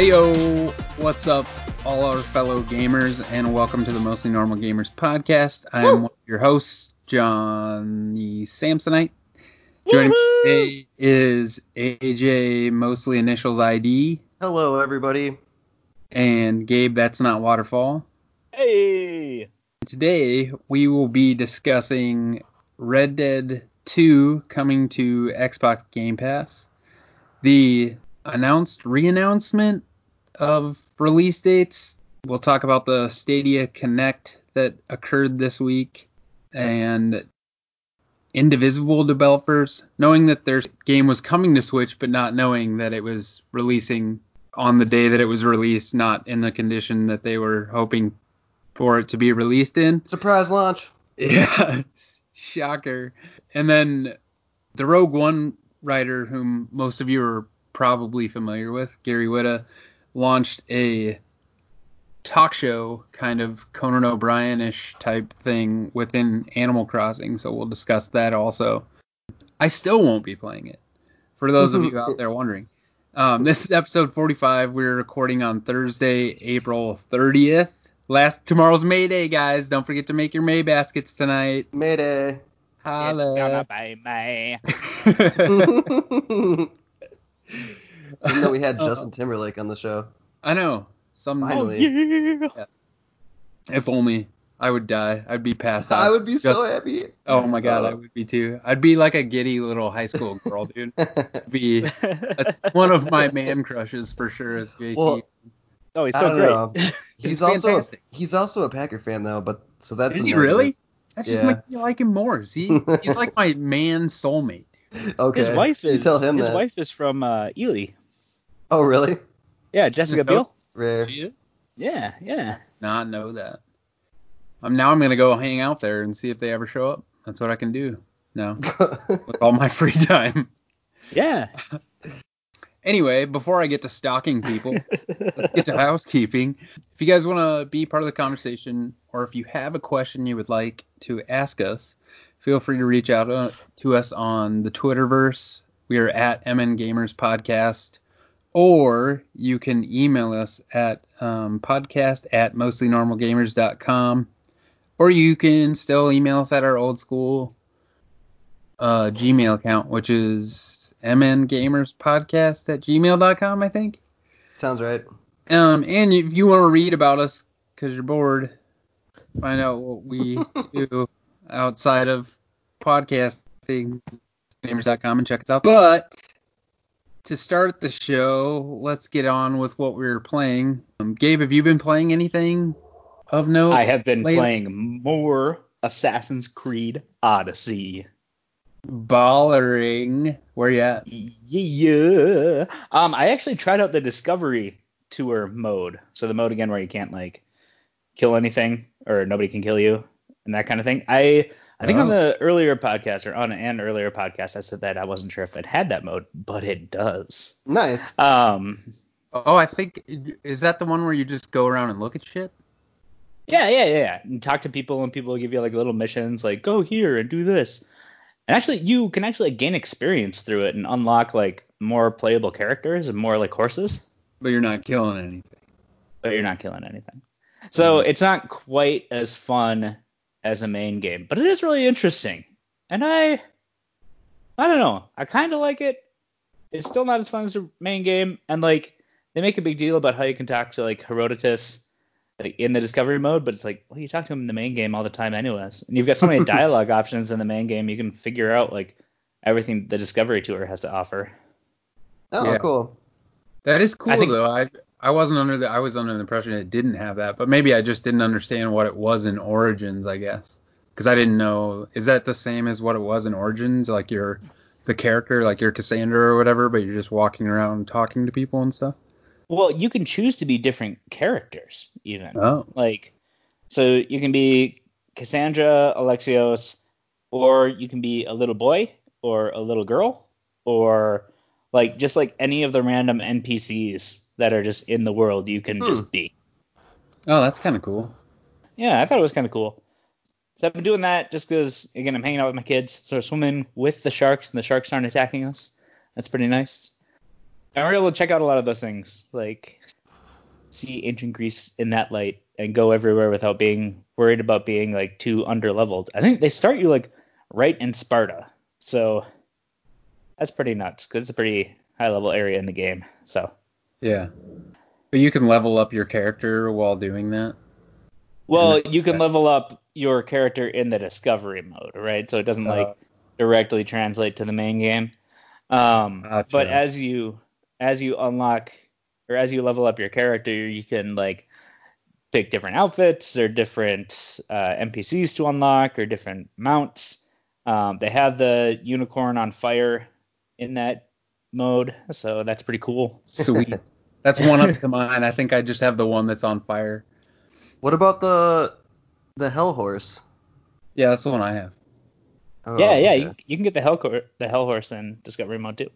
Heyo, what's up, all our fellow gamers, and welcome to the Mostly Normal Gamers podcast. I am one of your hosts, Johnny Samsonite. Joining me today is AJ, mostly initials ID, Hello, everybody. and Gabe, that's not Waterfall. Hey! Today we will be discussing Red Dead 2 coming to Xbox Game Pass, the announced re-announcement of release dates. We'll talk about the Stadia Connect that occurred this week and Indivisible developers knowing that their game was coming to Switch but not knowing that it was releasing on the day that it was released, not in the condition that they were hoping for it to be released in. Surprise launch. Yeah, shocker. And then the Rogue One writer, whom most of you are probably familiar with, Gary Whitta, launched a talk show, kind of Conan O'Brien-ish type thing within Animal Crossing. So we'll discuss that also. I still won't be playing it. For those of you out there wondering, um, this is episode 45. We're recording on Thursday, April 30th. Last tomorrow's May Day, guys. Don't forget to make your May baskets tonight. Mayday. It's Holla. gonna be May. Even though we had Uh-oh. Justin Timberlake on the show. I know. Some Finally. Oh, yeah. if only I would die. I'd be passed out. I would be so happy. Oh my god, I Uh, would be too. I'd be like a giddy little high school girl, dude. I'd be that's oh, one of my man crushes for sure is JT. Well, he's so don't great. know. He's He's also fantastic. he's also a Packer fan though, but so that's is he really? That just Yeah. makes me like him more. See, he's like my man soulmate. Okay. His wife is tell him his that. wife is from uh, Ely. Oh really? Yeah, Jessica So- Biel. Rare. Yeah, yeah. Not know that. I'm now I'm gonna go hang out there and see if they ever show up. That's what I can do now with all my free time. Yeah. Anyway, before I get to stalking people, let's get to housekeeping. If you guys want to be part of the conversation, or if you have a question you would like to ask us, feel free to reach out uh, to us on the Twitterverse. We are at MN Gamers Podcast, or you can email us at um, podcast at mostlynormalgamers.com, or you can still email us at our old school uh, Gmail account, which is mngamerspodcast at gmail.com, I think. Sounds right. Um, and if you want to read about us because you're bored, find out what we do outside of podcasting, gamers.com and check us out. But to start the show, let's get on with what we were playing. Um, Gabe, have you been playing anything of note? I have been Lately- playing more Assassin's Creed Odyssey. Ballering. Where you at? Yeah. Um, I actually tried out the Discovery Tour mode. So the mode again where you can't like kill anything or nobody can kill you and that kind of thing. I I think on Oh. the earlier podcast or on an earlier podcast I said that I wasn't sure if it had that mode, but it does. Nice. Um, Oh, I think is that the one where you just go around and look at shit? yeah, yeah, yeah, yeah. And talk to people and people will give you like little missions like go here and do this. And actually you can actually gain experience through it and unlock like more playable characters and more like horses. But you're not killing anything. but you're not killing anything. So it's not quite as fun as a main game, but it is really interesting. And I I don't know. I kind of like it. It's still not as fun as the main game and like they make a big deal about how you can talk to like Herodotus like in the discovery mode, but it's like, well, you talk to him in the main game all the time anyways. And you've got so many dialogue options in the main game, you can figure out like everything the discovery tour has to offer. Oh, Yeah. cool. That is cool I think- though. I I wasn't under the I was under the impression it didn't have that, but maybe I just didn't understand what it was in Origins, I guess. Because I didn't know. Is that the same as what it was in Origins? Like you're the character, like you're Cassandra or whatever, but you're just walking around talking to people and stuff. Well, you can choose to be different characters even. Oh, Like, so you can be Cassandra, Alexios, or you can be a little boy or a little girl, or like just like any of the random NPCs that are just in the world, you can Hmm. just be. oh, that's kind of cool. Yeah, I thought it was kind of cool. So I've been doing that just because, again, I'm hanging out with my kids, so we're swimming with the sharks, and the sharks aren't attacking us. That's pretty nice. And we're able to check out a lot of those things, like see ancient Greece in that light and go everywhere without being worried about being like too under leveled. I think they start you like right in Sparta, so that's pretty nuts because it's a pretty high level area in the game. So Yeah. But you can level up your character while doing that. Well, you can level up your character in the discovery mode, right? So it doesn't Uh, like directly translate to the main game. Um, Gotcha. but as you as you unlock or as you level up your character, you can like pick different outfits or different uh, NPCs to unlock or different mounts. Um, they have the unicorn on fire in that mode, so that's pretty cool. Sweet. That's one up to mine. I think I just have the one that's on fire. What about the the hell horse? Yeah, that's the one I have. Oh, yeah, yeah, okay. you, you can get the hell cor- the hell horse in discovery mode too.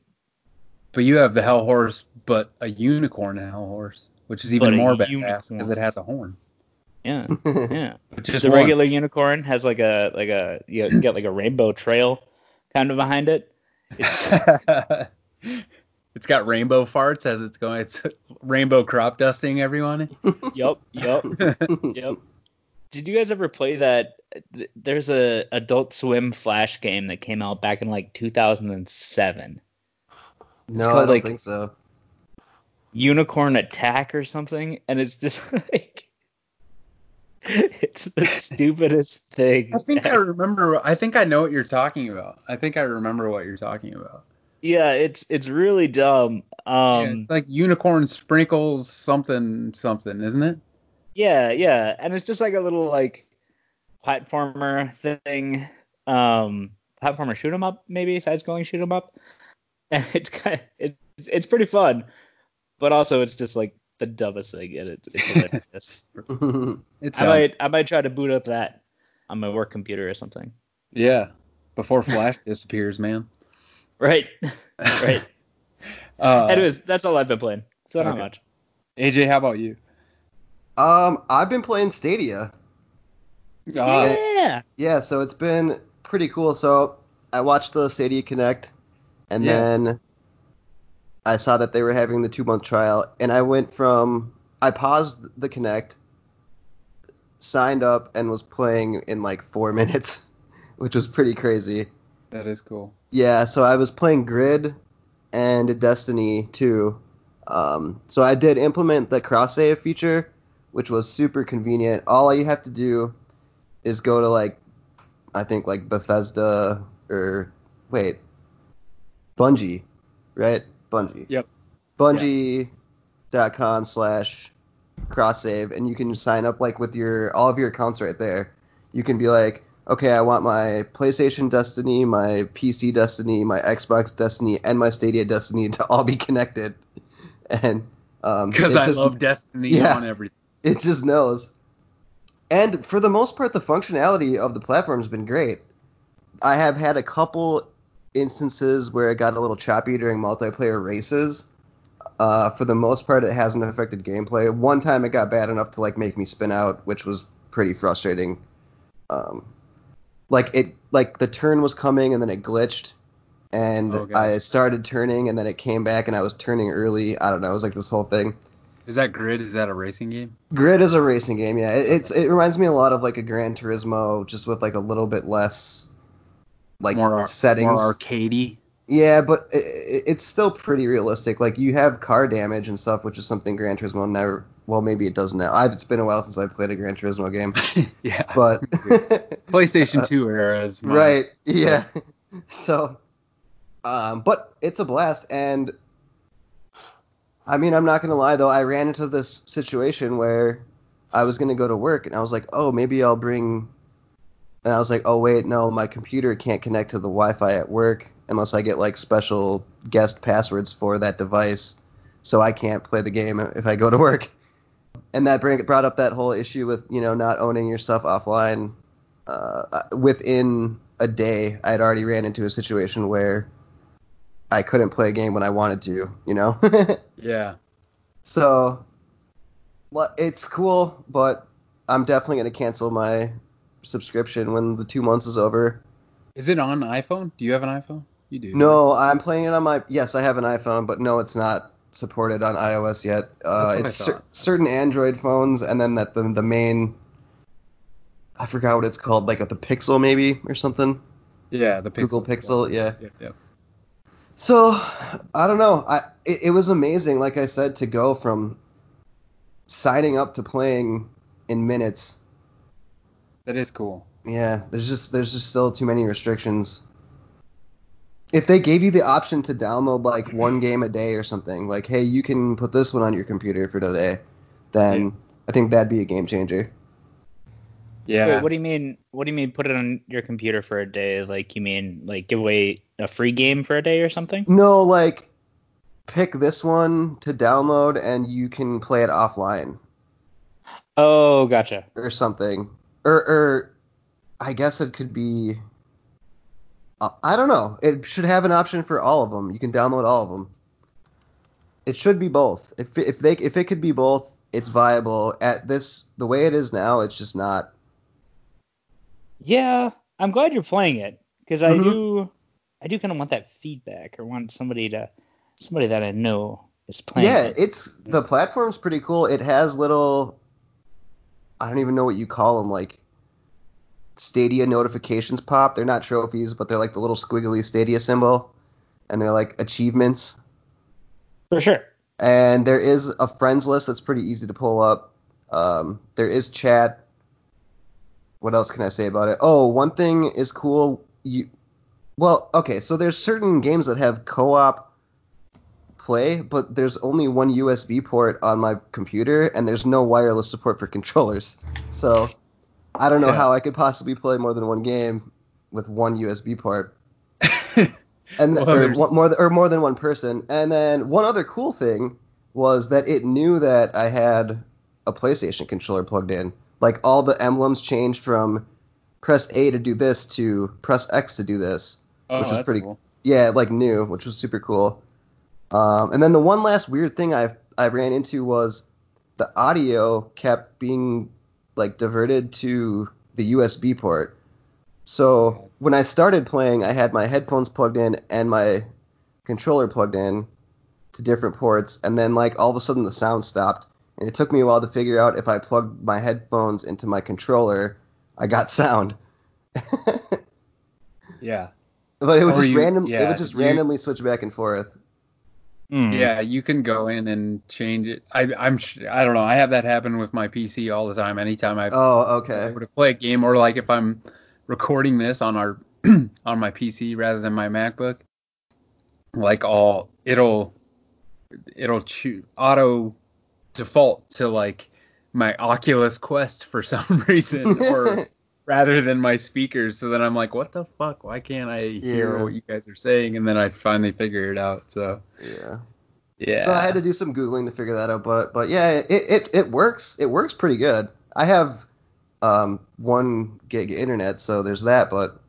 But you have the hell horse, but a unicorn hell horse, which is even But more badass because it has a horn. Yeah, yeah. Which is the one. regular unicorn has like a like a you can get like a rainbow trail kind of behind it. It's it's got rainbow farts as it's going. It's rainbow crop dusting everyone. Yep, yep, yep. Did you guys ever play that? There's a Adult Swim Flash game that came out back in like 2007. no, called, I don't like- think so. Unicorn Attack or something, and it's just like it's the stupidest thing. I think I remember. I think I know what you're talking about. I think I remember what you're talking about. Yeah, it's it's really dumb. Um, it's like unicorn sprinkles something something, isn't it? Yeah, yeah, and it's just like a little like platformer thing, um, platformer shoot 'em up maybe, side scrolling shoot 'em up, and it's kind of, it's it's pretty fun, but also it's just like the dumbest thing, and it's it's hilarious. It's I might I might try to boot up that on my work computer or something. yeah. Before Flash disappears, man. Right, right. Uh, Anyways, that's all I've been playing, so not okay. much. AJ, how about you? um, I've been playing Stadia. Uh, yeah. Yeah, so it's been pretty cool. So I watched the Stadia Connect, and Yeah. then I saw that they were having the two month trial, and I went from I paused the Connect, signed up, and was playing in like four minutes, which was pretty crazy. that is cool. Yeah, so I was playing Grid and Destiny 2. Um, so I did implement the cross save feature, which was super convenient. All you have to do is go to like, I think like Bethesda or wait, Bungie, right? Bungie. Yep. Bungie.com slash cross save, and you can sign up like with your all of your accounts right there. You can be like, okay, I want my PlayStation Destiny, my PC Destiny, my Xbox Destiny, and my Stadia Destiny to all be connected. And um, Because it I just- love Destiny Yeah. on everything. it just knows. And for the most part, the functionality of the platform has been great. I have had a couple instances where it got a little choppy during multiplayer races. Uh, for the most part, it hasn't affected gameplay. One time, it got bad enough to like make me spin out, which was pretty frustrating. Um, like it, like the turn was coming and then it glitched, and oh, Okay. I started turning and then it came back and I was turning early. I don't know. It was like this whole thing. Is that Grid? Is that a racing game? Grid is a racing game, yeah. It, it's it reminds me a lot of like a Gran Turismo, just with like a little bit less like more settings. More arcadey. Yeah, but it, it, it's still pretty realistic. Like you have car damage and stuff, which is something Gran Turismo never. Well, maybe it does now. I've, it's been a while since I've played a Gran Turismo game, yeah. but PlayStation 2 era is right, yeah. So, um, but it's a blast, and I mean, I'm not gonna lie though. I ran into this situation where I was gonna go to work, and I was like, oh, maybe I'll bring. And I was like, oh wait, no, my computer can't connect to the Wi-Fi at work unless I get like special guest passwords for that device, so I can't play the game if I go to work. And that bring, brought up that whole issue with you know not owning your stuff offline. Uh, within a day, I had already ran into a situation where I couldn't play a game when I wanted to, you know. Yeah. So, well, it's cool, but I'm definitely gonna cancel my subscription when the two months is over. Is it on iPhone? Do you have an iPhone? You do. No, I'm playing it on my. Yes, I have an iPhone, but no, it's not supported on iOS yet. Uh, it's cer- certain Android phones, and then that the the main. I forgot what it's called, like the Pixel maybe or something. Yeah, the Pixel. Google Pixel, yeah. Yep, yep. So I don't know. I it, it was amazing, like I said, to go from signing up to playing in minutes. That is cool. Yeah, there's just there's just still too many restrictions. If they gave you the option to download like one game a day or something, like hey, you can put this one on your computer for today, then Yeah. I think that'd be a game changer. Yeah. Wait, what do you mean? What do you mean? Put it on your computer for a day? Like you mean like give away a free game for a day or something? No, like pick this one to download and you can play it offline Oh, gotcha. or something. Or or I guess it could be uh, I don't know. It should have an option for all of them. You can download all of them. It should be both. If if they if it could be both, it's viable. At this the way it is now, it's just not. Yeah, I'm glad you're playing it because I Mhm. do, I do kind of want that feedback or want somebody to, somebody that I know is playing. Yeah, it. it's the platform's pretty cool. It has little I don't even know what you call them like Stadia notifications pop. They're not trophies, but they're like the little squiggly Stadia symbol and they're like achievements. for sure. And there is a friends list that's pretty easy to pull up. Um, there is chat. What else can I say about it? Oh, one thing is cool. You, well, okay, so there's certain games that have co-op play, but there's only one USB port on my computer, and there's no wireless support for controllers. So I don't know Yeah. how I could possibly play more than one game with one USB port and Well, or, more th- or more than one person. And then one other cool thing was that it knew that I had a PlayStation controller plugged in. Like all the emblems changed from press A to do this to press X to do this. oh, which is pretty- cool. Yeah, like new, which was super cool. Um, and then the one last weird thing I I ran into was the audio kept being like diverted to the USB port. So when I started playing, I had my headphones plugged in and my controller plugged in to different ports, and then like all of a sudden the sound stopped, and it took me a while to figure out if I plugged my headphones into my controller, I got sound. Yeah. But it would Or just you- random. it would just you- randomly switch back and forth. Hmm. Yeah, you can go in and change it. I, I'm I don't know. I have that happen with my PC all the time. Anytime I Oh, okay. to play a game, or like if I'm recording this on our on my PC rather than my MacBook, like all it'll it'll choo- auto default to like my Oculus Quest for some reason, or rather than my speakers. So then I'm like, what the fuck? Why can't I hear Yeah. what you guys are saying? And then I finally figure it out. So yeah. yeah. So I had to do some googling to figure that out, but but yeah, it it, it works. It works pretty good. I have um one gig internet, so there's that, but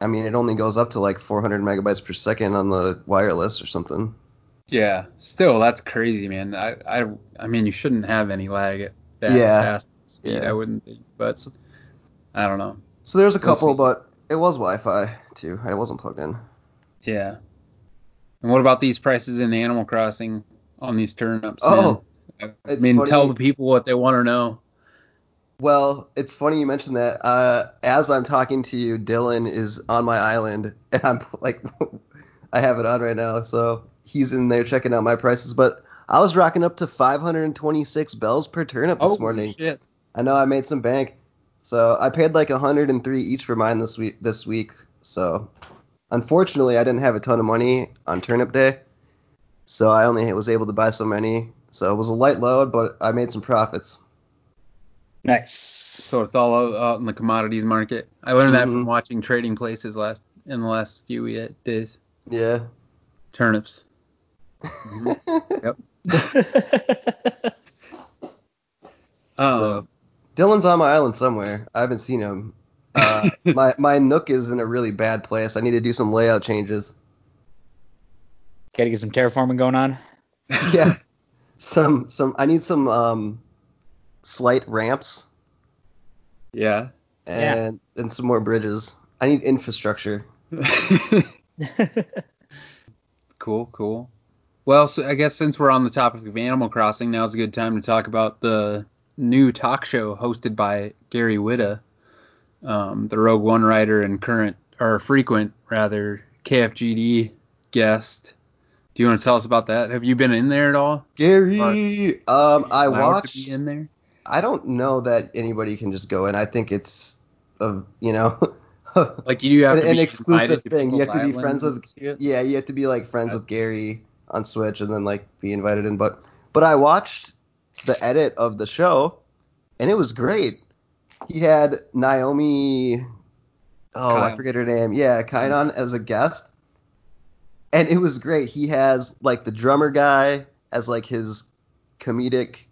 I mean, it only goes up to like 400 megabytes per second on the wireless or something. Yeah, still that's crazy, man. I I I mean, you shouldn't have any lag at that Yeah. fast speed. Yeah. I wouldn't think, but I don't know. So there's a We'll couple, but it was Wi-Fi too. I wasn't plugged in. Yeah. And what about these prices in Animal Crossing on these turnips? Oh, man? I mean, funny- tell the people what they want to know. Well, it's funny you mentioned that. Uh, as I'm talking to you, Dylan is on my island, and I'm like, I have it on right now, so he's in there checking out my prices. But I was rocking up to 526 bells per turnip this Oh morning. shit! I know I made some bank, so I paid like 103 each for mine this week. This week, so unfortunately, I didn't have a ton of money on turnip day, so I only was able to buy so many. So it was a light load, but I made some profits. Nice. So it's all out, in the commodities market. I learned that from Mhm. watching Trading Places last in the last few days. Yeah. Turnips. Um, So Dylan's on my island somewhere. I haven't seen him. Uh, my my Nook is in a really bad place. I need to do some layout changes. Gotta get some terraforming going on. Yeah. some some I need some um slight ramps yeah. and and some more bridges. I need infrastructure. cool, cool. Well, so I guess since we're on the topic of Animal Crossing, now's a good time to talk about the new talk show hosted by Gary Whitta, um, the Rogue One writer and current or frequent rather KFGD guest. Do you want to tell us about that? Have you been in there at all? Gary, um, I watched. in there. I don't know that anybody can just go in. I think it's a you know, Like you have An- an exclusive thing. You have to be friends with- yeah, you have to be like friends with Gary on Switch and then like be invited in. But but I watched the edit of the show, and it was great. He had Naomi. Oh, I forget her name. Yeah, Kyle on as a guest, and it was great. He has like the drummer guy as like his comedic,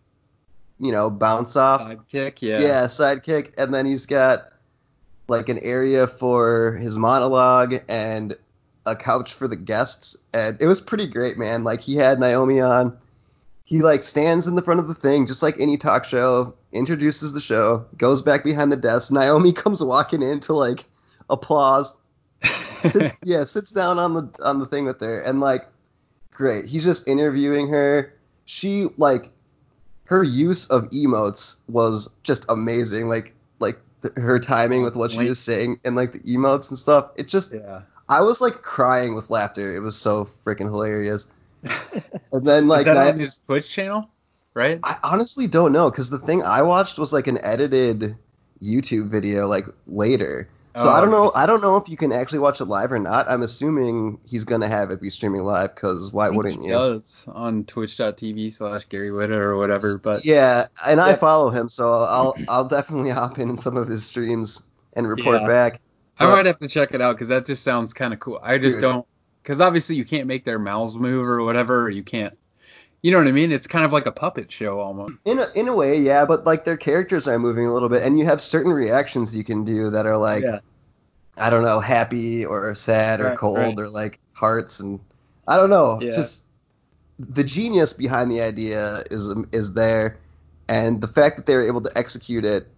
you know, bounce off. Sidekick, yeah. Yeah. sidekick, and then he's got like an area for his monologue and a couch for the guests, and it was pretty great, man. Like he had Naomi on. He like stands in the front of the thing, just like any talk show, introduces the show, goes back behind the desk. Naomi comes walking in to like applause. Sits, yeah, sits down on the on the thing with her, and like, great. He's just interviewing her. She like her use of emotes was just amazing. Like like th- her timing with what she was saying and like the emotes and stuff. It just yeah. I was like crying with laughter. It was so freaking hilarious. And then like Is that Ni- on his Twitch channel? Right? I honestly don't know because the thing I watched was like an edited YouTube video like later. So Oh, I don't know. I don't know if you can actually watch it live or not. I'm assuming he's gonna have it be streaming live because why wouldn't he you? does on twitch.tv slash Gary Whitta or whatever, but Yeah, and I follow him, so I'll I'll definitely hop in in some of his streams and report Yeah. back. I might have to check it out because that just sounds kind of cool. I just Dude. don't, because obviously you can't make their mouths move or whatever. Or you can't, you know what I mean? It's kind of like a puppet show almost. In a, in a way, yeah, but like their characters are moving a little bit, and you have certain reactions you can do that are like yeah. I don't know, happy or sad or Right, cold right. or like hearts and I don't know, Yeah. just the genius behind the idea is is there, and the fact that they were able to execute it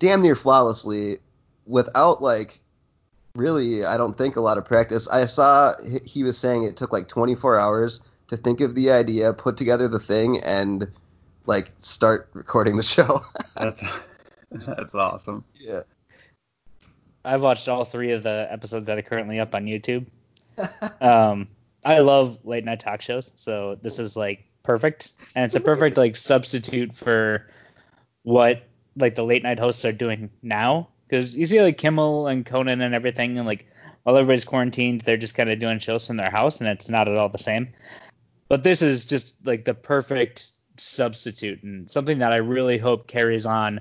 damn near flawlessly without like really I don't think a lot of practice. I saw he- he was saying it took like 24 hours to think of the idea, put together the thing, and like start recording the show. That's that's awesome. yeah. I've watched all three of the episodes that are currently up on YouTube. Um, I love late night talk shows, so this is like perfect, and it's a perfect like substitute for what like the late night hosts are doing now. Because you see like Kimmel and Conan and everything, and like while everybody's quarantined, they're just kind of doing shows from their house, and it's not at all the same. But this is just like the perfect substitute, and something that I really hope carries on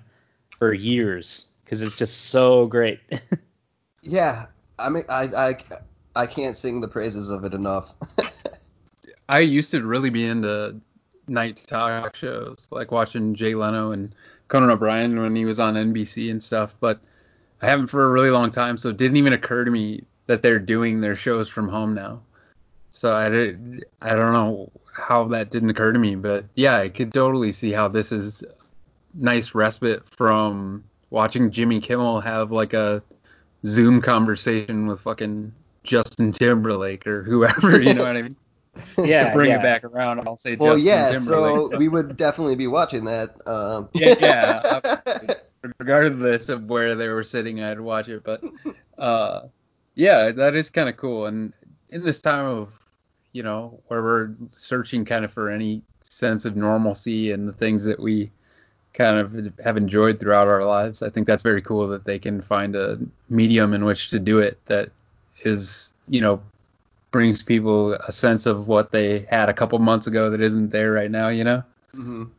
for years because it's just so great. Yeah, I mean, I, I, I can't sing the praises of it enough. I used to really be into night talk shows, like watching Jay Leno and Conan O'Brien when he was on NBC and stuff, but I haven't for a really long time, so it didn't even occur to me that they're doing their shows from home now. So I, did, I don't know how that didn't occur to me, but yeah, I could totally see how this is nice respite from watching Jimmy Kimmel have like a Zoom conversation with fucking Justin Timberlake or whoever, you know what I mean? yeah, to bring yeah. it back around, I'll say well, Justin yeah, Timberlake. so we would definitely be watching that. Um, yeah, yeah. obviously. Regardless of where they were sitting, I'd watch it. But uh, yeah, that is kind of cool. And in this time of, you know, where we're searching kind of for any sense of normalcy and the things that we kind of have enjoyed throughout our lives, I think that's very cool that they can find a medium in which to do it that is, you know, brings people a sense of what they had a couple months ago that isn't there right now, you know? mhm.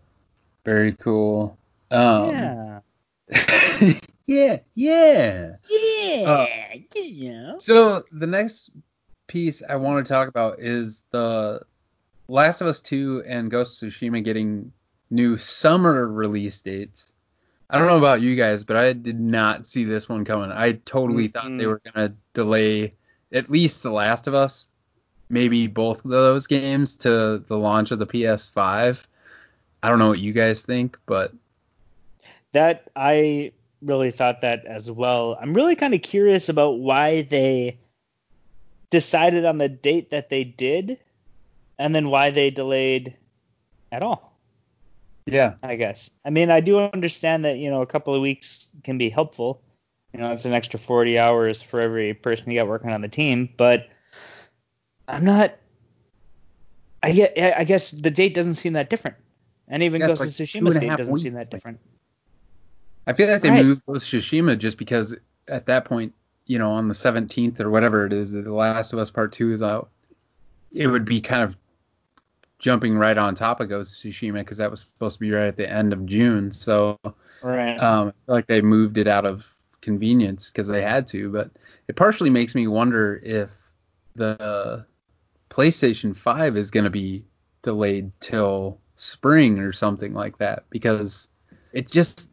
Very cool. Um, yeah. yeah, yeah. Yeah. Uh, yeah. So the next piece I want to talk about is the Last of Us 2 and Ghost of Tsushima getting new summer release dates. I don't know about you guys, but I did not see this one coming. I totally thought they were gonna delay at least The Last of Us, maybe both of those games to the launch of the PS5. I don't know what you guys think, but That I really thought that as well. I'm really kind of curious about why they decided on the date that they did. and then why they delayed at all. Yeah. I guess. I mean, I do understand that you know a couple of weeks can be helpful. You know, it's an extra 40 hours for every person you got working on the team, but I'm not. I get. I guess the date doesn't seem that different, and even Yeah, Ghost it's of like Tsushima's date doesn't seem that different. I feel like they Right. moved of Tsushima just because at that point, you know, on the 17th or whatever it is, The Last of Us Part 2 is out, it would be kind of jumping right on top of Ghost of Tsushima because that was supposed to be right at the end of June. So Right. um, I feel like they moved it out of convenience because they had to. But it partially makes me wonder if the PlayStation 5 is going to be delayed till spring or something like that because it just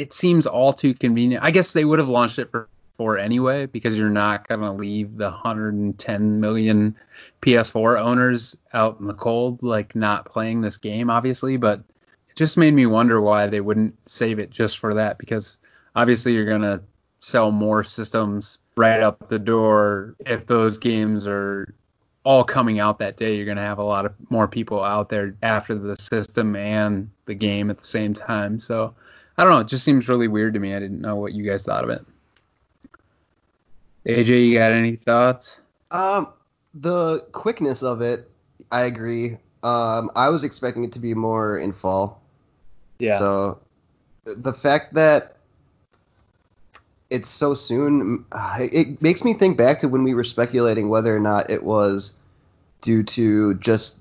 it seems all too convenient. I guess they would have launched it for, for anyway because you're not going to leave the 110 million PS4 owners out in the cold like not playing this game obviously, but it just made me wonder why they wouldn't save it just for that because obviously you're going to sell more systems right up the door if those games are all coming out that day you're going to have a lot of more people out there after the system and the game at the same time so i don't know it just seems really weird to me i didn't know what you guys thought of it aj you got any thoughts Um, the quickness of it, I agree. Um, I was expecting it to be more in fall. Yeah. So the fact that it's so soon, uh, it makes me think back to when we were speculating whether or not it was due to just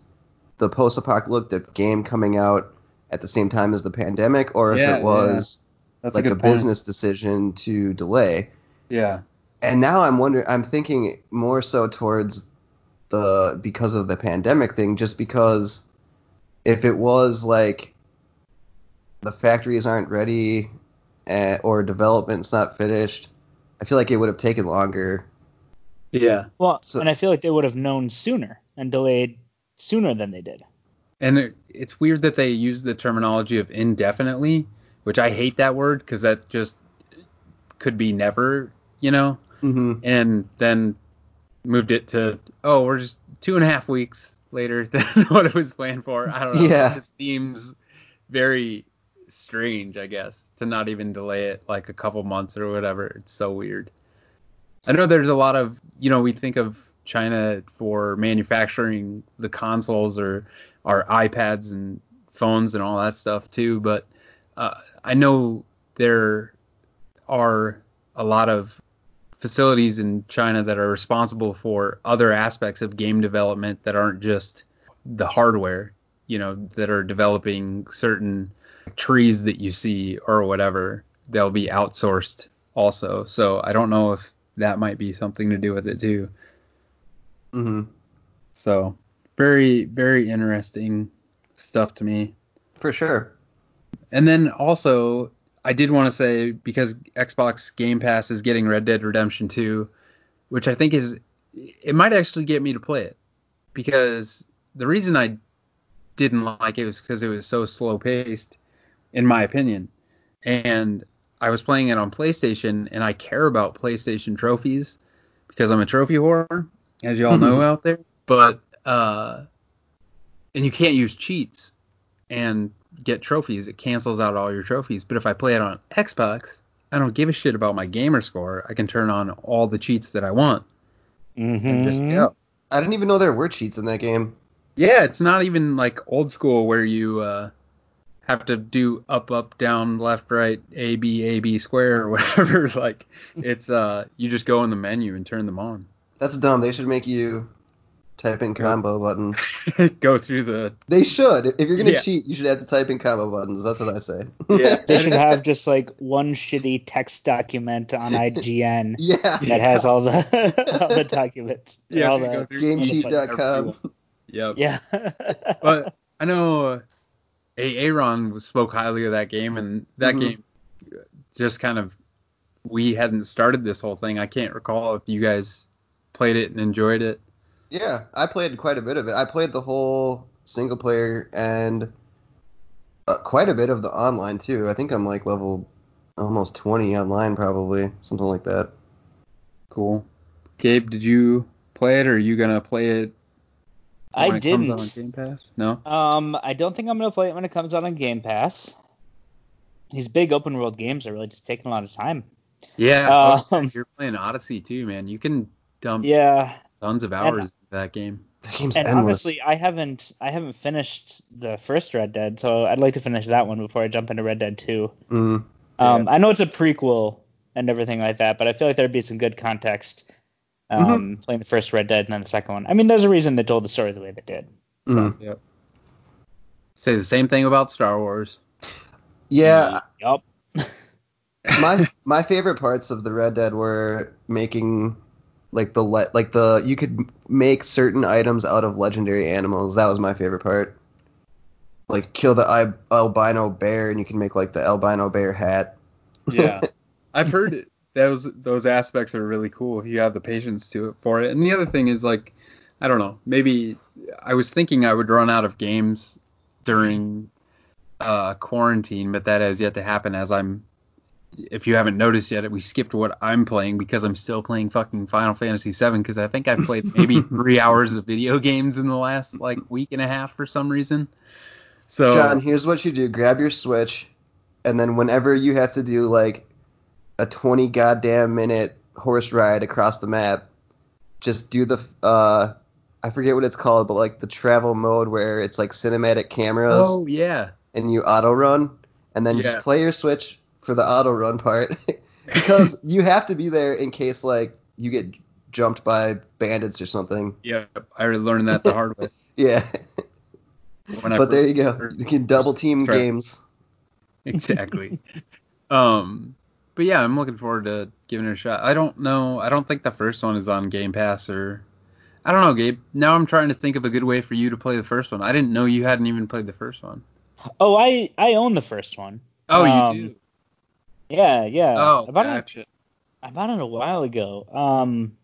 the post-apocalyptic game coming out at the same time as the pandemic, or if Yeah, it was that's like a a, good point. business decision to delay. yeah And now I'm wondering, I'm thinking more so towards the because of the pandemic thing, just because if it was like the factories aren't ready uh, or development's not finished, I feel like it would have taken longer. yeah Well, So- and I feel like they would have known sooner and delayed sooner than they did. And it, it's weird that they use the terminology of indefinitely, which I hate that word because that just could be never, you know. hmm And then moved it to oh, we're just two and a half weeks later than what it was planned for. I don't know. Yeah. It just seems very strange, I guess, to not even delay it like a couple months or whatever. It's so weird. I know there's a lot of, you know, we think of China for manufacturing the consoles or our iPads and phones and all that stuff too, but uh, I know there are a lot of facilities in China that are responsible for other aspects of game development that aren't just the hardware, you know, that are developing certain trees that you see or whatever. They'll be outsourced also. So I don't know if that might be something to do with it too. hmm So very, very interesting stuff to me. For sure. And then also, I did want to say because Xbox Game Pass is getting Red Dead Redemption 2, which I think is it might actually get me to play it because the reason I didn't like it was because it was so slow paced, in my opinion, and I was playing it on PlayStation and I care about PlayStation trophies because I'm a trophy whore, as you all know out there. But uh, and you can't use cheats and get trophies. It cancels out all your trophies. But if I play it on Xbox, I don't give a shit about my gamer score. I can turn on all the cheats that I want and just Mm-hmm. go. I didn't even know there were cheats in that game. Yeah, it's not even like old school where you uh, have to do up, up, down, left, right, A, B, A, B square or whatever. like it's uh, you just go in the menu and turn them on. That's dumb. They should make you type in combo buttons. go through the They should. If you're gonna Yeah. cheat, you should have to type in combo buttons. That's what I say. Yeah. They should have just like one shitty text document on IGN yeah. that has all the all the documents. Yeah, all you the, through GameCheat.com. Yep. yeah. but I know uh, Aaron spoke highly of that game, and that Mhm. game just kind of we hadn't started this whole thing. I can't recall if you guys played it and enjoyed it. Yeah, I played quite a bit of it. I played the whole single player and uh, quite a bit of the online too. I think I'm like level almost 20 online probably, something like that. Cool. Gabe, did you play it, or are you gonna play it I it didn't. out on Game Pass? No. Um, I don't think I'm gonna play it when it comes out on Game Pass. These big open world games are really just taking a lot of time. Yeah. Um, you're playing Odyssey too, man. You can dump Yeah, tons of hours into that game. The game's and endless. honestly, I haven't I haven't finished the first Red Dead, so I'd like to finish that one before I jump into Red Dead 2. Mm. Um, I know it's a prequel and everything like that, but I feel like there'd be some good context um, Mm-hmm. playing the first Red Dead and then the second one. I mean, there's a reason they told the story the way they did. Mm. Yep. Say the same thing about Star Wars. Yeah, Yup. my my favorite parts of the Red Dead were making like the le- like the you could make certain items out of legendary animals. That was my favorite part. Like kill the al- albino bear and you can make like the albino bear hat. Yeah. I've heard it. Those those aspects are really cool. If you have the patience to it for it. And the other thing is like, I don't know. Maybe I was thinking I would run out of games during uh, quarantine, but that has yet to happen. As I'm, if you haven't noticed yet, we skipped what I'm playing because I'm still playing fucking Final Fantasy VII because I think I've played maybe three hours of video games in the last like week and a half for some reason. So John, here's what you do: grab your Switch, and then whenever you have to do like a 20 goddamn minute horse ride across the map, just do the uh, I forget what it's called, but like the travel mode where it's like cinematic cameras oh yeah, and you auto run, and then Yeah. just play your Switch for the auto run part because you have to be there in case like you get jumped by bandits or something. yeah, I learned that the hard way. Yeah, When but there you go. You can double team Try- games. exactly. um, but yeah, I'm looking forward to giving it a shot. I don't know. I don't think the first one is on Game Pass or. I don't know, Gabe. Now I'm trying to think of a good way for you to play the first one. I didn't know you hadn't even played the first one. Oh, I I own the first one. Oh, Um, you do. Yeah, yeah. Oh, it. gotcha. I bought it a while ago. Um,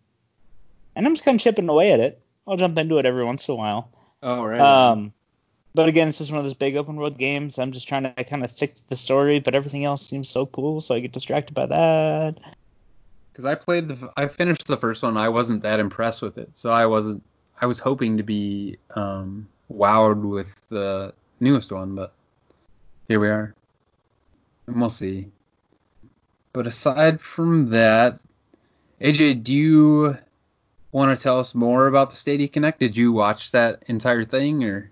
and I'm just kind of chipping away at it. I'll jump into it every once in a while. Oh, right. Um, but again, it's just one of those big open world games. I'm just trying to kind of stick to the story, but everything else seems so cool, so I get distracted by that. Because I played the, I finished the first one. I wasn't that impressed with it, so I wasn't. I was hoping to be um, wowed with the newest one, but here we are, and we'll see. But aside from that, AJ, do you want to tell us more about the Stadia Connect? Did you watch that entire thing, or?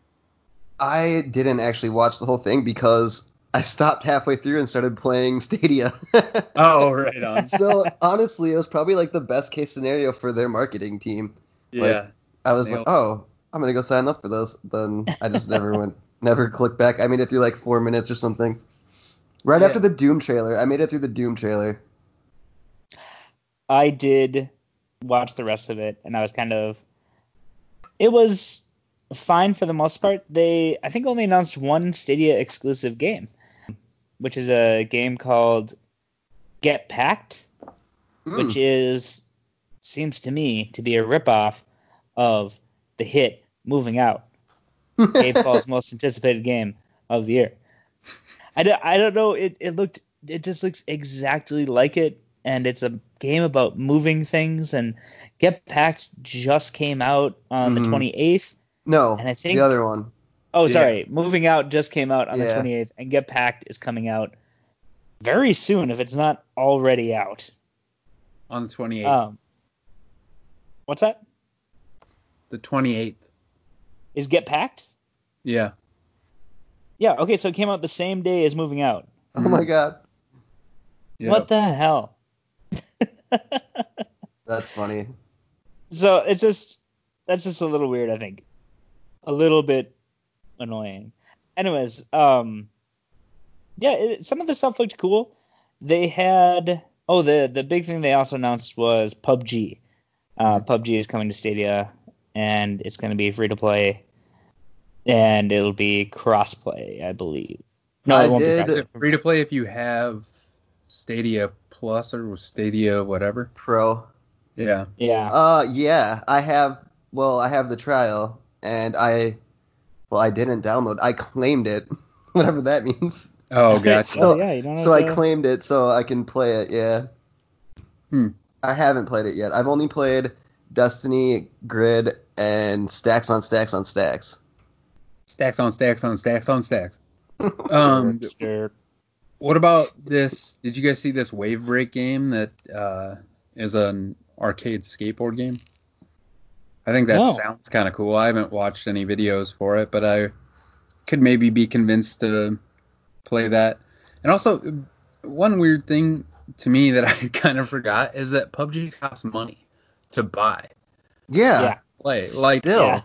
I didn't actually watch the whole thing because I stopped halfway through and started playing Stadia. Oh, right on. so honestly, it was probably like the best case scenario for their marketing team. yeah. I was Nailed like, oh, I'm gonna go sign up for this. Then I just never went, never clicked back. I made it through like four minutes or something. Right Yeah. after the Doom trailer, I made it through the Doom trailer. I did watch the rest of it, and I was kind of. It was fine for the most part. They, I think, only announced one Stadia exclusive game, which is a game called Get Packed, mm. which is seems to me to be a ripoff of the hit Moving Out, Gabe Paul's most anticipated game of the year. I don't, I don't know. It, it looked it just looks exactly like it, and it's a game about moving things. And Get Packed just came out on Mhm. the 28th. no, and I think- the other one. Oh, Yeah. sorry, Moving Out just came out on Yeah. the 28th, and Get Packed is coming out very soon if it's not already out. On the 28th. Um, what's that? the 28th. Is Get Packed? Yeah. Yeah. Okay, so it came out the same day as Moving Out. Oh my god, yeah. What the hell? that's funny. so it's just that's just a little weird, I think. A little bit annoying. Anyways, um, yeah, it, some of the stuff looked cool. They had oh the the big thing they also announced was PUBG. Uh, PUBG is coming to Stadia, and it's going to be free to play, and it'll be crossplay, I believe. No, I it won't did- be Is cross it free to play if you have Stadia Plus or Stadia whatever? Pro. Yeah. Yeah. Uh, yeah, I have. Well, I have the trial, and I, well, I didn't download. I claimed it, whatever that means. Oh, gotcha. So- Oh, yeah, you don't So have I claimed it so I can play it. Yeah. Hmm. I haven't played it yet. I've only played Destiny, Grid, and stacks on stacks on stacks. Stacks on stacks on stacks on stacks. Um, what about this? Did you guys see this Wave Break game that uh, is an arcade skateboard game? I think that No. sounds kind of cool. I haven't watched any videos for it, but I could maybe be convinced to play that. And also, one weird thing to me that I kind of forgot is that PUBG costs money to buy. Yeah. Yeah. Play like Still.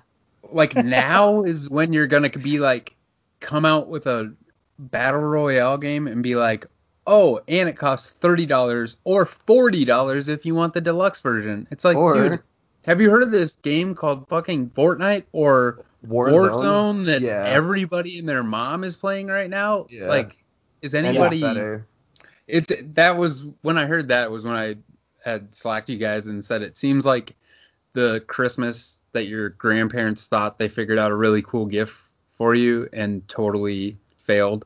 Like now is when you're gonna be like come out with a battle royale game and be like oh and it costs thirty dollars or forty dollars if you want the deluxe version it's like Or- dude have you heard of this game called fucking fortnite or Warzone. warzone that Yeah. everybody and their mom is playing right now Yeah. like is anybody it's that was when I heard that was when I had slacked you guys and said it seems like the Christmas that your grandparents thought they figured out a really cool gift for you and totally failed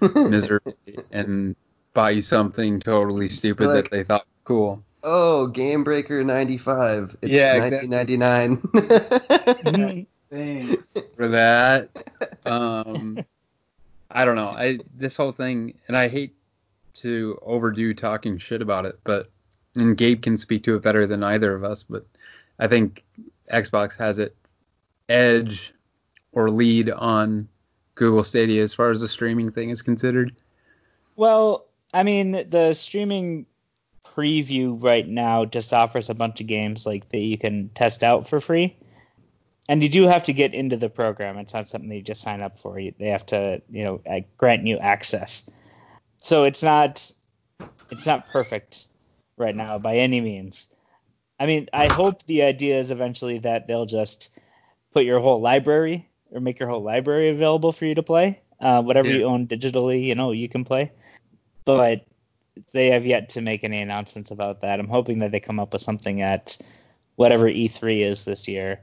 miserably and buy you something totally stupid Like- that they thought was cool. oh, Game Breaker 95. It's Yeah, exactly. 1999. Thanks for that. Um, I don't know. I this whole thing, and I hate to overdo talking shit about it, but and Gabe can speak to it better than either of us, but I think Xbox has it edge or lead on Google Stadia as far as the streaming thing is considered. Well, I mean, the streaming preview right now just offers a bunch of games like that you can test out for free. And you do have to get into the program. It's not something you just sign up for. They have to, you know, uh, grant you access. So it's not it's not perfect right now by any means. I mean, I hope the idea is eventually that they'll just put your whole library or make your whole library available for you to play. Uh, whatever Yeah. you own digitally, you know, you can play. But they have yet to make any announcements about that. I'm hoping that they come up with something at whatever E3 is this year.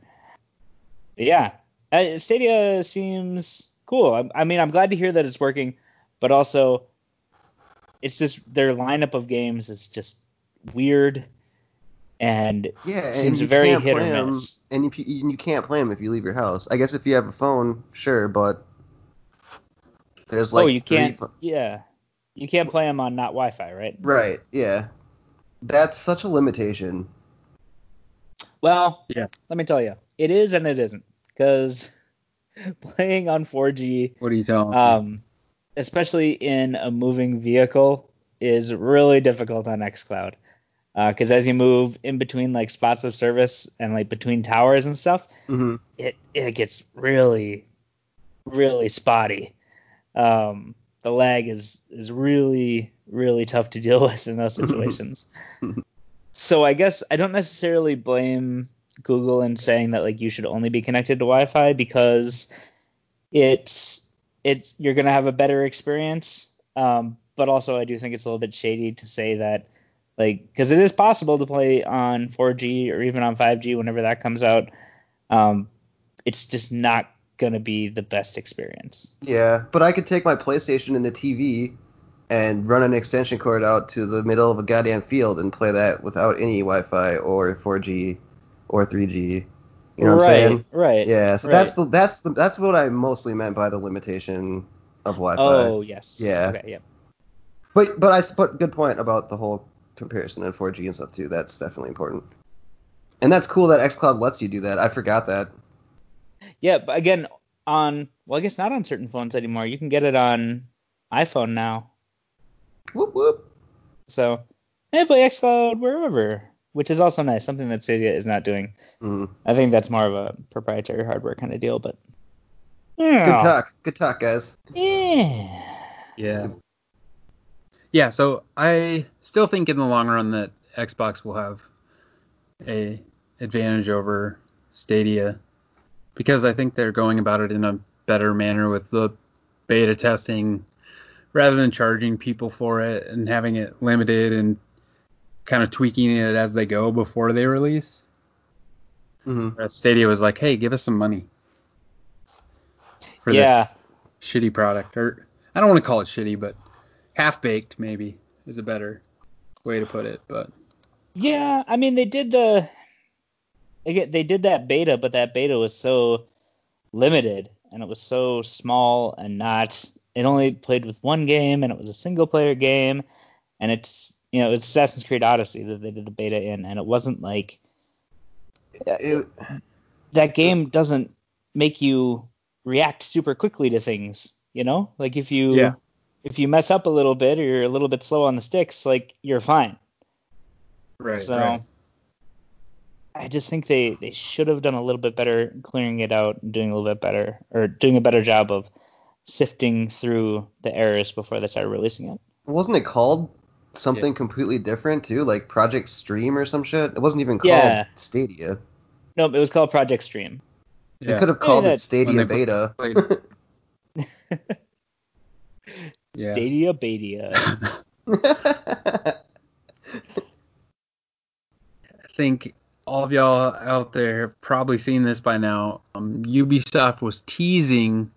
But yeah, uh, Stadia seems cool. I, I mean, I'm glad to hear that it's working, but also it's just their lineup of games is just weird and yeah, and Seems you very can't hit or play 'em- miss. and you, you you can't play them if you leave your house. I guess if you have a phone, sure, but there's like oh, you three can't. pho- Yeah, you can't play them on not Wi-Fi, right? Right, yeah. That's such a limitation. Well, Yeah. Let me tell you, it is and it isn't because playing on 4G, What are you telling me? um, especially in a moving vehicle, is really difficult on XCloud. Because as you move in between like spots of service and like between towers and stuff, hmm it it gets really, really spotty. Um, the lag is is really really tough to deal with in those situations. so I guess I don't necessarily blame Google in saying that like you should only be connected to Wi-Fi because it's it's you're gonna have a better experience. Um, but also I do think it's a little bit shady to say that like because it is possible to play on 4G or even on 5G whenever that comes out. Um, it's just not gonna be the best experience. Yeah, but I could take my PlayStation and the TV and run an extension cord out to the middle of a goddamn field and play that without any Wi-Fi or 4G or 3G. You know what right, I'm saying? right. Yeah, so right. that's the that's the that's what I mostly meant by the limitation of Wi-Fi. Oh yes. Yeah. Okay. Yep. But but I but good point about the whole comparison in 4G and stuff too. That's definitely important. And that's cool that XCloud lets you do that. I forgot that. Yeah, but again, on well, I guess not on certain phones anymore. You can get it on iPhone now. Whoop whoop. So hey, play xCloud wherever, which is also nice. Something that Stadia is not doing. Mm. I think that's more of a proprietary hardware kind of deal. But yeah, Good talk. Good talk, guys. Yeah. Yeah. Yeah, so I still think in the long run that Xbox will have a advantage over Stadia because I think they're going about it in a better manner with the beta testing rather than charging people for it and having it limited and kind of tweaking it as they go before they release. hmm Stadia was like, "Hey, give us some money for Yeah. this shitty product." Or I don't want to call it shitty, but half baked maybe is a better way to put it. But Yeah, I mean they did the again, they did that beta, but that beta was so limited and it was so small and not. It only played with one game and it was a single player game, and it's you know it's Assassin's Creed Odyssey that they did the beta in, and it wasn't like It, that game doesn't make you react super quickly to things. You know, like if you Yeah. If you mess up a little bit or you're a little bit slow on the sticks, like you're fine. Right. So I just think they, they should have done a little bit better clearing it out and doing a little bit better or doing a better job of sifting through the errors before they started releasing it. wasn't it called something completely different too, like Project Stream or some shit? It wasn't even called Yeah. Stadia. Nope, it was called Project Stream. They could have called that- it Stadia Beta. played- Yeah. Stadia Badia. I think all of y'all out there have probably seen this by now. Um, Ubisoft was teasing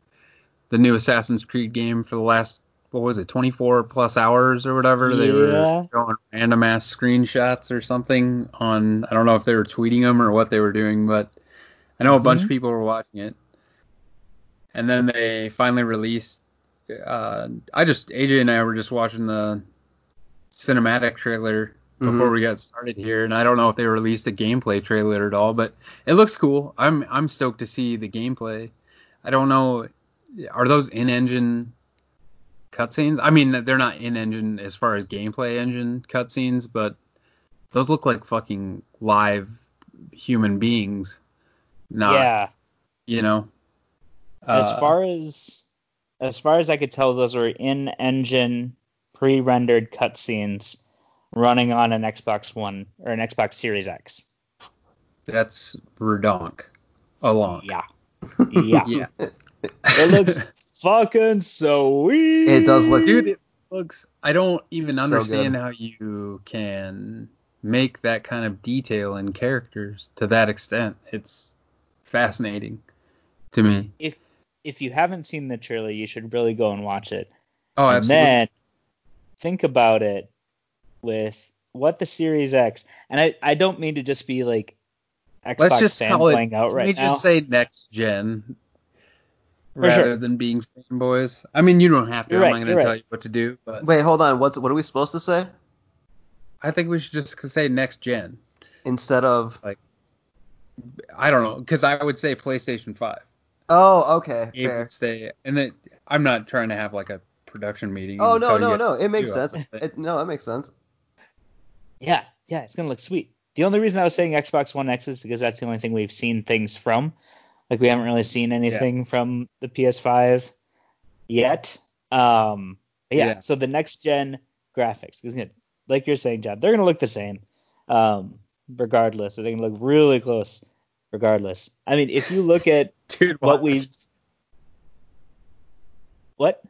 the new Assassin's Creed game for the last what was it, 24 plus hours or whatever. They were showing random ass screenshots or something on. I don't know if they were tweeting them or what they were doing, but I know a bunch of people were watching it. And then they finally released. Uh, I just AJ and I were just watching the cinematic trailer before Mhm. we got started here, and I don't know if they released a gameplay trailer at all, but it looks cool. I'm I'm stoked to see the gameplay. I don't know, are those in-engine cutscenes? I mean, they're not in-engine as far as gameplay engine cutscenes, but those look like fucking live human beings. Not, yeah. you know. As Uh, far as as far as I could tell, those were in-engine pre-rendered cutscenes running on an Xbox One or an Xbox Series X. that's redonk. Along. Yeah. Yeah. Yeah. It looks fucking sweet. It does look- dude it looks i don't even understand good. how you can make that kind of detail in characters to that extent it's fascinating to me If if you haven't seen the trailer, you should really go and watch it. oh and absolutely then think about it with what the Series X, and I, I don't mean to just be like let's Xbox just fan call it playing out can right we now. just say next gen For rather sure. than being fanboys i mean you don't have to You're i'm right, not you're going to tell right. you what to do but Wait, hold on. What's what are we supposed to say i think we should just say next gen instead of? Like I don't know because i would say playstation 5 Oh, okay, Abe fair. would say and then i'm not trying to have like a production meeting Oh no, no, no. It makes sense. It, no, it makes sense. Yeah, yeah, it's gonna look sweet. The only reason I was saying Xbox One X is because that's the only thing we've seen things from. Like we haven't really seen anything from the PS5 yet. Um, but yeah, Yeah. so the next gen graphics, isn't it? Like you're saying, John, they're gonna look the same, um, regardless. They're gonna look really close, regardless. I mean, if you look at Dude, what watch. we, what?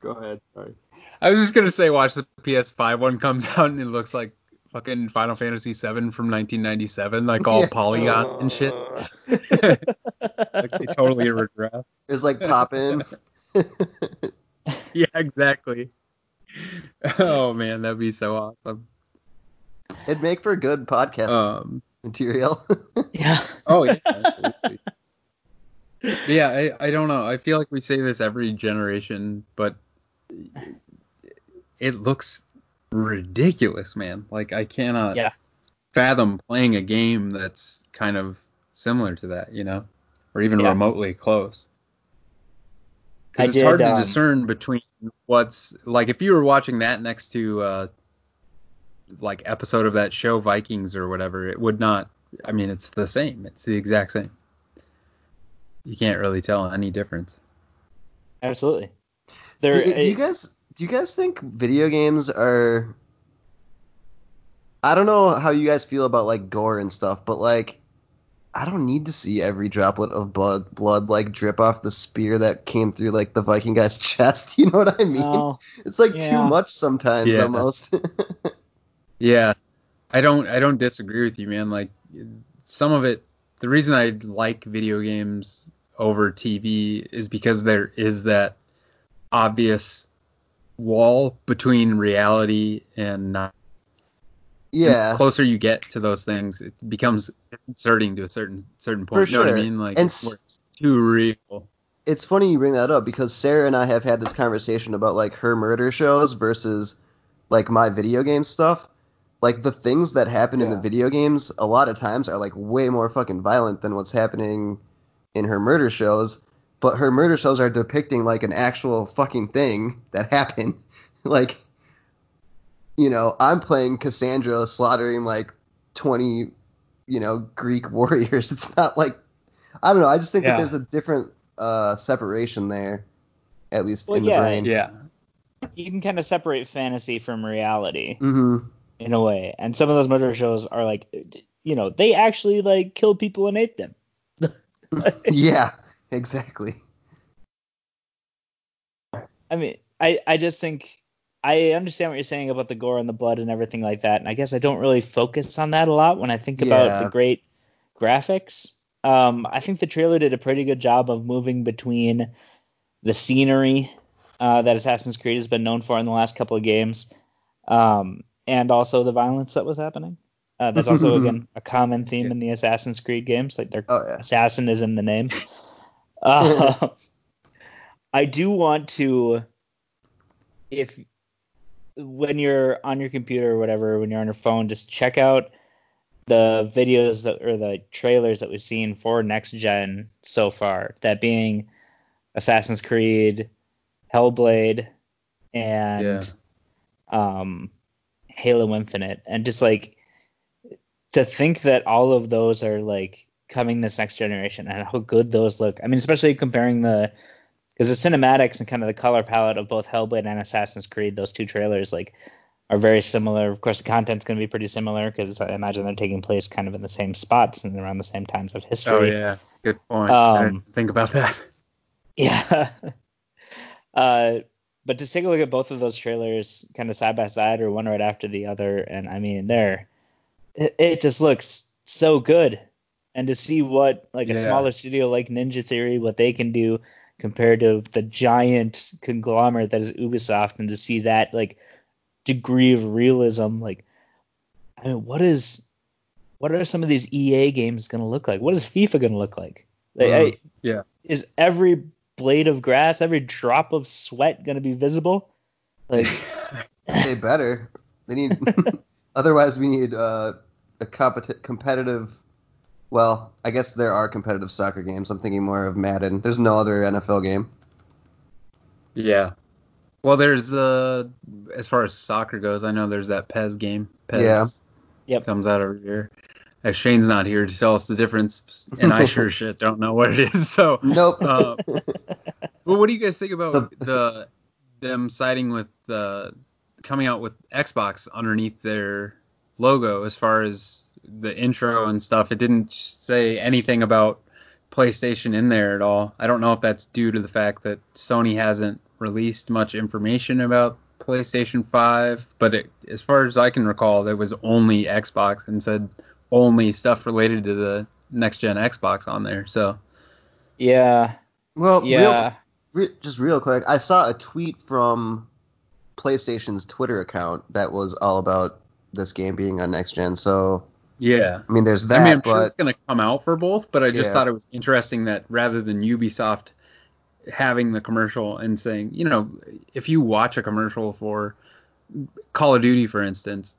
Go ahead. Sorry. I was just gonna say, watch the PS5 one comes out and it looks like fucking Final Fantasy VII from 1997, like all Yeah. polygon and shit. like they totally regress. It's like pop in. Yeah, exactly. Oh man, that'd be so awesome. It'd make for a good podcast Um. Material. yeah. Oh yeah. absolutely. Yeah, I, I don't know. I feel like we say this every generation, but it looks ridiculous, man. Like I cannot Yeah. fathom playing a game that's kind of similar to that, you know, or even Yeah. remotely close. I Because it's did, hard to um, discern between what's like if you were watching that next to uh like episode of that show Vikings or whatever, it would not. I mean, it's the same. It's the exact same. You can't really tell any difference. Absolutely. do, There, do you guys do you guys think video games are I don't know how you guys feel about like gore and stuff, but like I don't need to see every droplet of blood blood like drip off the spear that came through like the Viking guy's chest. You know what I mean? No. It's like Yeah. too much sometimes Yeah. almost. Yeah, I don't I don't disagree with you, man. Like some of it, the reason I like video games over TV is because there is that obvious wall between reality and not. Yeah. the closer you get to those things, it becomes concerning to a certain certain point. For You know what I sure. mean? Like And it's too real. it's funny you bring that up because Sarah and I have had this conversation about like her murder shows versus like my video game stuff. Like the things that happen in the video games a lot of times are like way more fucking violent than what's happening in her murder shows. But her murder shows are depicting like an actual fucking thing that happened. like you know, I'm playing Cassandra slaughtering like 20, you know, Greek warriors. It's not like I don't know. I just think Yeah. that there's a different uh, separation there, at least Well, in the brain. Yeah. You can kind of separate fantasy from reality hmm in a way, and some of those murder shows are like, you know, they actually like killed people and ate them. yeah, exactly. I mean, I I just think I understand what you're saying about the gore and the blood and everything like that, and I guess I don't really focus on that a lot when I think about the great graphics. Um, I think the trailer did a pretty good job of moving between the scenery uh, that Assassin's Creed has been known for in the last couple of games, um, and also the violence that was happening. Uh, that's also again a common theme in the Assassin's Creed games, like their Oh yeah. assassin is in the name. Uh, I do want to, if when you're on your computer or whatever, when you're on your phone, just check out the videos that or the trailers that we've seen for next gen so far. That being Assassin's Creed, Hellblade, and um, Halo Infinite, and just like to think that all of those are like coming this next generation and how good those look. I mean, especially comparing the because the cinematics and kind of the color palette of both Hellblade and Assassin's Creed, those two trailers like are very similar. Of course, the content's going to be pretty similar because I imagine they're taking place kind of in the same spots and around the same times of history. Oh yeah. Good point. Um, think about that. Yeah. uh, but just take a look at both of those trailers kind of side by side or one right after the other. And I mean, they're, it, it just looks so good. And to see what like a Yeah. smaller studio like Ninja Theory, what they can do compared to the giant conglomerate that is Ubisoft, and to see that like degree of realism, like, I mean, what is, what are some of these EA games going to look like? What is FIFA going to look like? Like, Mhm. I, Yeah. is every blade of grass, every drop of sweat going to be visible? Like, They better. They need. Otherwise, we need uh, a competi- competitive. Well, I guess there are competitive soccer games. I'm thinking more of Madden. There's no other NFL game. Yeah. Well, there's uh, as far as soccer goes, I know there's that PES game. PES Yeah. Yep. comes out every year. Uh, Shane's not here to tell us the difference, and I sure shit don't know what it is. So, Nope. Uh, well, what do you guys think about The- the them siding with uh, coming out with Xbox underneath their logo as far as the intro and stuff? It didn't say anything about PlayStation in there at all. I don't know if that's due to the fact that Sony hasn't released much information about PlayStation 5, but it, as far as I can recall, there was only Xbox and said only stuff related to the next gen Xbox on there. So yeah, well, real, yeah, re- just real quick, I saw a tweet from PlayStation's Twitter account that was all about this game being on next gen. So, yeah, I mean, there's that, I mean, I'm sure it's going to come out for both, but I just Yeah. thought it was interesting that rather than Ubisoft having the commercial and saying, you know, if you watch a commercial for Call of Duty, for instance,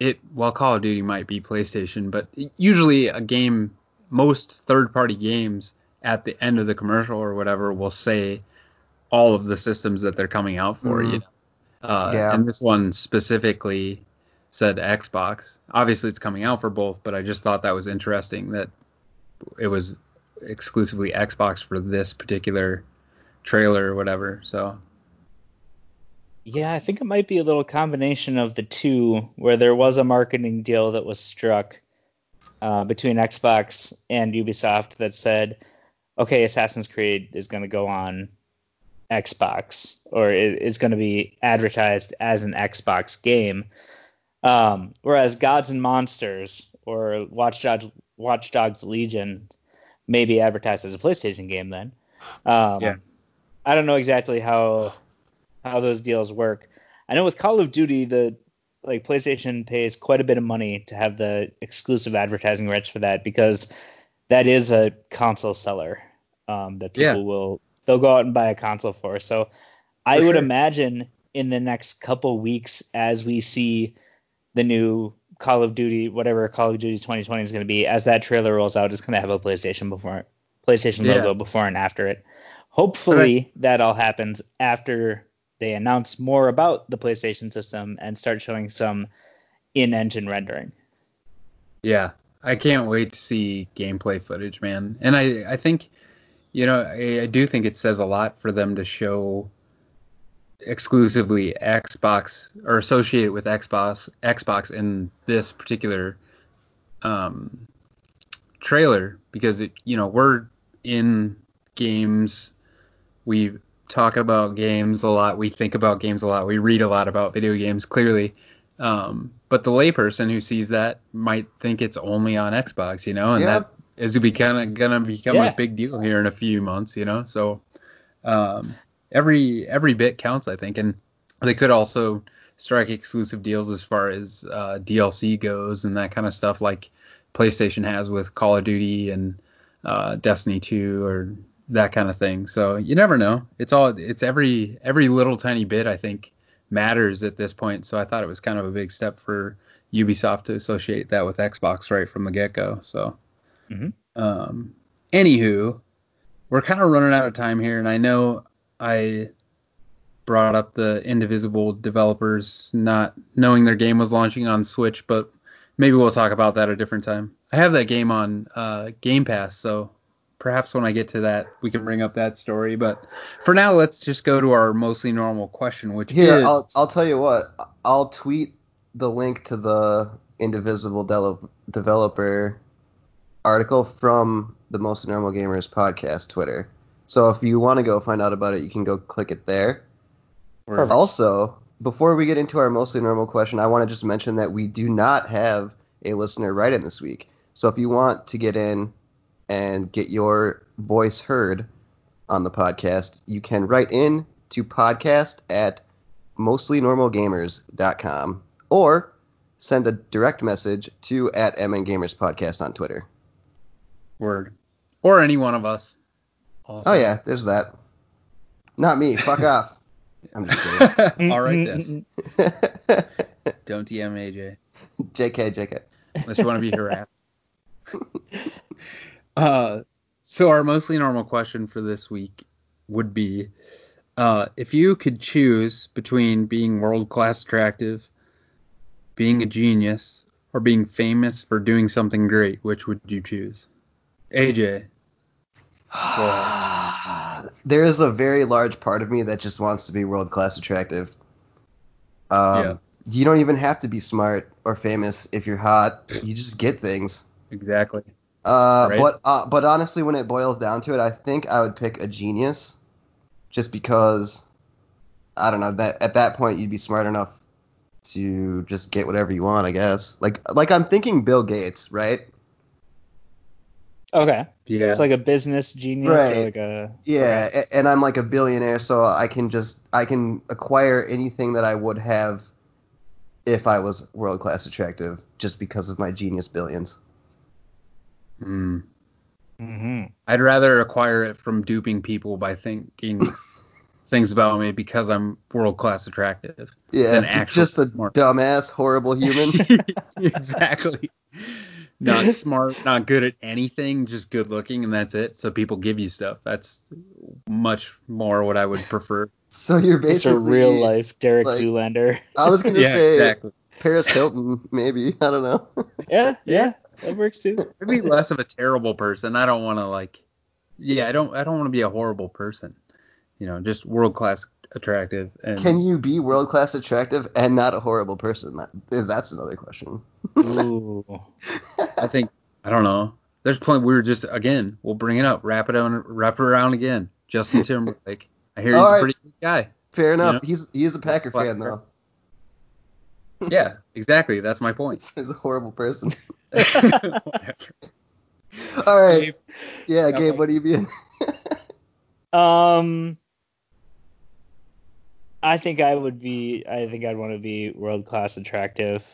it well, Call of Duty might be PlayStation, but usually a game, most third-party games at the end of the commercial or whatever will say all of the systems that they're coming out for, Mhm. you know. Uh, Yeah. And this one specifically said Xbox. Obviously, it's coming out for both, but I just thought that was interesting that it was exclusively Xbox for this particular trailer or whatever. So yeah. I think it might be a little combination of the two, where there was a marketing deal that was struck uh, between Xbox and Ubisoft that said, okay, Assassin's Creed is going to go on Xbox or it is going to be advertised as an Xbox game. Um, whereas Gods and Monsters or Watch Dogs, Watch Dogs Legion may be advertised as a PlayStation game then. Um, Yeah. I don't know exactly how how those deals work. I know with Call of Duty the like PlayStation pays quite a bit of money to have the exclusive advertising rights for that because that is a console seller um, that people Yeah. will they'll go out and buy a console for. So I would sure. imagine in the next couple weeks as we see the new Call of Duty, whatever Call of Duty 2020 is going to be, as that trailer rolls out, it's going to have a PlayStation before PlayStation Yeah. logo before and after it. Hopefully that all happens after they announce more about the PlayStation system and start showing some in-engine rendering. Yeah, I can't wait to see gameplay footage, man. And I, I think, you know, I, I do think it says a lot for them to show exclusively Xbox or associate it with Xbox, Xbox in this particular um, trailer because it, you know, we're in games, we talk about games a lot, we think about games a lot, we read a lot about video games clearly. Um, but the layperson who sees that might think it's only on Xbox, you know, and Yeah. that is be kind of gonna become Yeah. a big deal here in a few months, you know. So um, every every bit counts, I think, and they could also strike exclusive deals as far as uh, DLC goes and that kind of stuff, like PlayStation has with Call of Duty and uh, Destiny 2 or that kind of thing. So you never know. It's all it's every every little tiny bit I think matters at this point. So I thought it was kind of a big step for Ubisoft to associate that with Xbox right from the get go. So Mhm. um, anywho, we're kind of running out of time here, and I know I brought up the Indivisible developers not knowing their game was launching on Switch, but maybe we'll talk about that a different time. I have that game on uh, Game Pass, so perhaps when I get to that, we can bring up that story. But for now, let's just go to our mostly normal question, which Here, is I'll I'll tell you what. I'll tweet the link to the Indivisible Del- developer article from the Mostly Normal Gamers podcast Twitter. So if you want to go find out about it, you can go click it there. Perfect. Also, before we get into our mostly normal question, I want to just mention that we do not have a listener write in this week. So if you want to get in and get your voice heard on the podcast, you can write in to podcast at mostlynormalgamers.com or send a direct message to at MN Gamers Podcast on Twitter. word or any one of us. Also. Oh yeah, there's that. Not me. Fuck off. I'm just kidding. All right then. Don't DM AJ JK, JK. unless you want to be harassed. Uh, so our mostly normal question for this week would be, uh, if you could choose between being world class attractive, being a genius, or being famous for doing something great, which would you choose? AJ. there is a very large part of me that just wants to be world class attractive. Um, Yeah. You don't even have to be smart or famous if you're hot. You just get things. Exactly. Uh, Right. But uh, but honestly, when it boils down to it, I think I would pick a genius, just because I don't know that at that point you'd be smart enough to just get whatever you want, I guess. Like like I'm thinking Bill Gates, right? Okay. Yeah. It's like a business genius or Right. like a Yeah, a- and I'm like a billionaire, so I can just I can acquire anything that I would have if I was world class attractive, just because of my genius billions. Mm. hmm I'd rather acquire it from duping people by thinking things about me because I'm world class attractive. Yeah, Than actual just a smart. dumbass, horrible human. exactly. Not smart, not good at anything, just good looking, and that's it. So people give you stuff. That's much more what I would prefer. so you're It's a basically real life Derek like- Zoolander. I was gonna yeah, say exactly. Paris Hilton, maybe. I don't know. Yeah, yeah, that works too. Maybe less of a terrible person. I don't want to like. Yeah, I don't. I don't want to be a horrible person. You know, just world class attractive. And Can you be world class attractive and not a horrible person? That, is that's another question. Ooh. I think I don't know. There's plenty. We were just again. We'll bring it up. Wrap it on. Wrap it around again. Justin Timberlake. I hear he's All a pretty good guy. Fair enough. know? He's he is a Packer Black fan though. Yeah, exactly. That's my point. He's a horrible person. All right. Gabe, Yeah, Got Gabe, what do you be in? Um, I think I would be. I think I'd want to be world class attractive.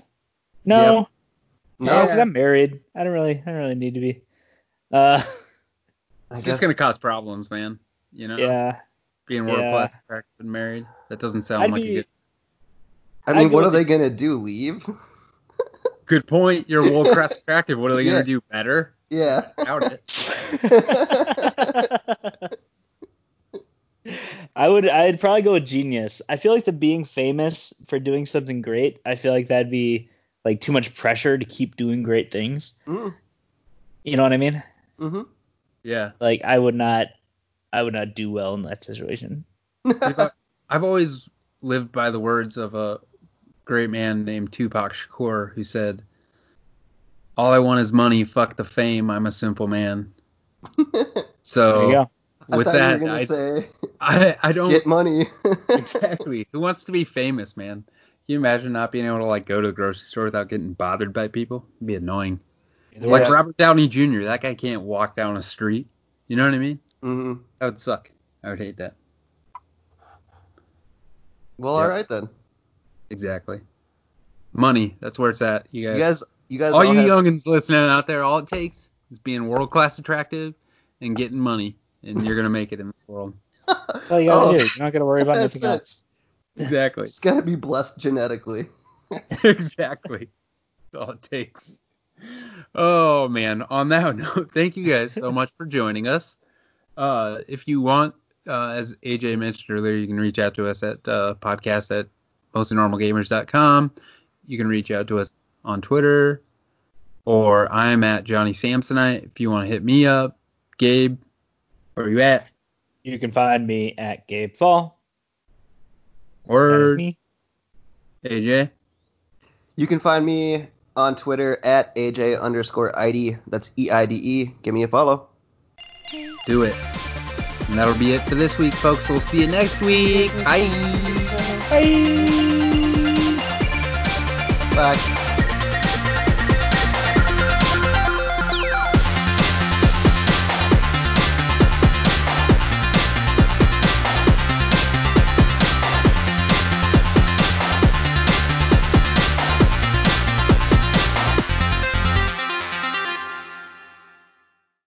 No, Yep. no, because No, I'm married. I don't really. I don't really need to be. Uh, It's just gonna cause problems, man. You know, yeah. being world yeah. class attractive and married. That doesn't sound I'd like be- a good. I mean, go what are they gonna do? Leave? Good point. You're world class attractive. What are they Yeah. gonna do better? Yeah. Doubt it. I would. I'd probably go with genius. I feel like the being famous for doing something great. I feel like that'd be like too much pressure to keep doing great things. mm, You know what I mean? hmm Yeah. Like I would not. I would not do well in that situation. I've always lived by the words of a great man named Tupac Shakur who said, "All I want is money. Fuck the fame. I'm a simple man." So There. I with that, you were gonna I, say I I don't get money. exactly. Who wants to be famous, man? Can you imagine not being able to like go to the grocery store without getting bothered by people? It'd be annoying. Either Yeah. Like. Robert Downey Jr. That guy can't walk down a street. You know what I mean? Mm-hmm. That would suck. I would hate that. Well, Yeah. all right then. Exactly. Money. That's where it's at. You guys. You guys, you guys all all, you have, youngins listening out there, all it takes is being world class attractive and getting money, and you're gonna make it in this world. That's all you gotta Oh, do. You're not gonna worry about that's anything it. else. Exactly. Just gotta be blessed genetically. exactly. That's all it takes. Oh man. On that note, thank you guys so much for joining us. Uh, if you want, uh, as AJ mentioned earlier, you can reach out to us at uh, podcast at mostlynormalgamers.com. You can reach out to us on Twitter, or I'm at Johnny Samsonite. If you want to hit me up, Gabe, where are you at? You can find me at Gabe Fall. That is Or me. AJ. You can find me on Twitter at AJ underscore Eide. That's E I D E. Give me a follow. Do it. And that'll be it for this week, folks. We'll see you next week. Bye. Bye. Bye.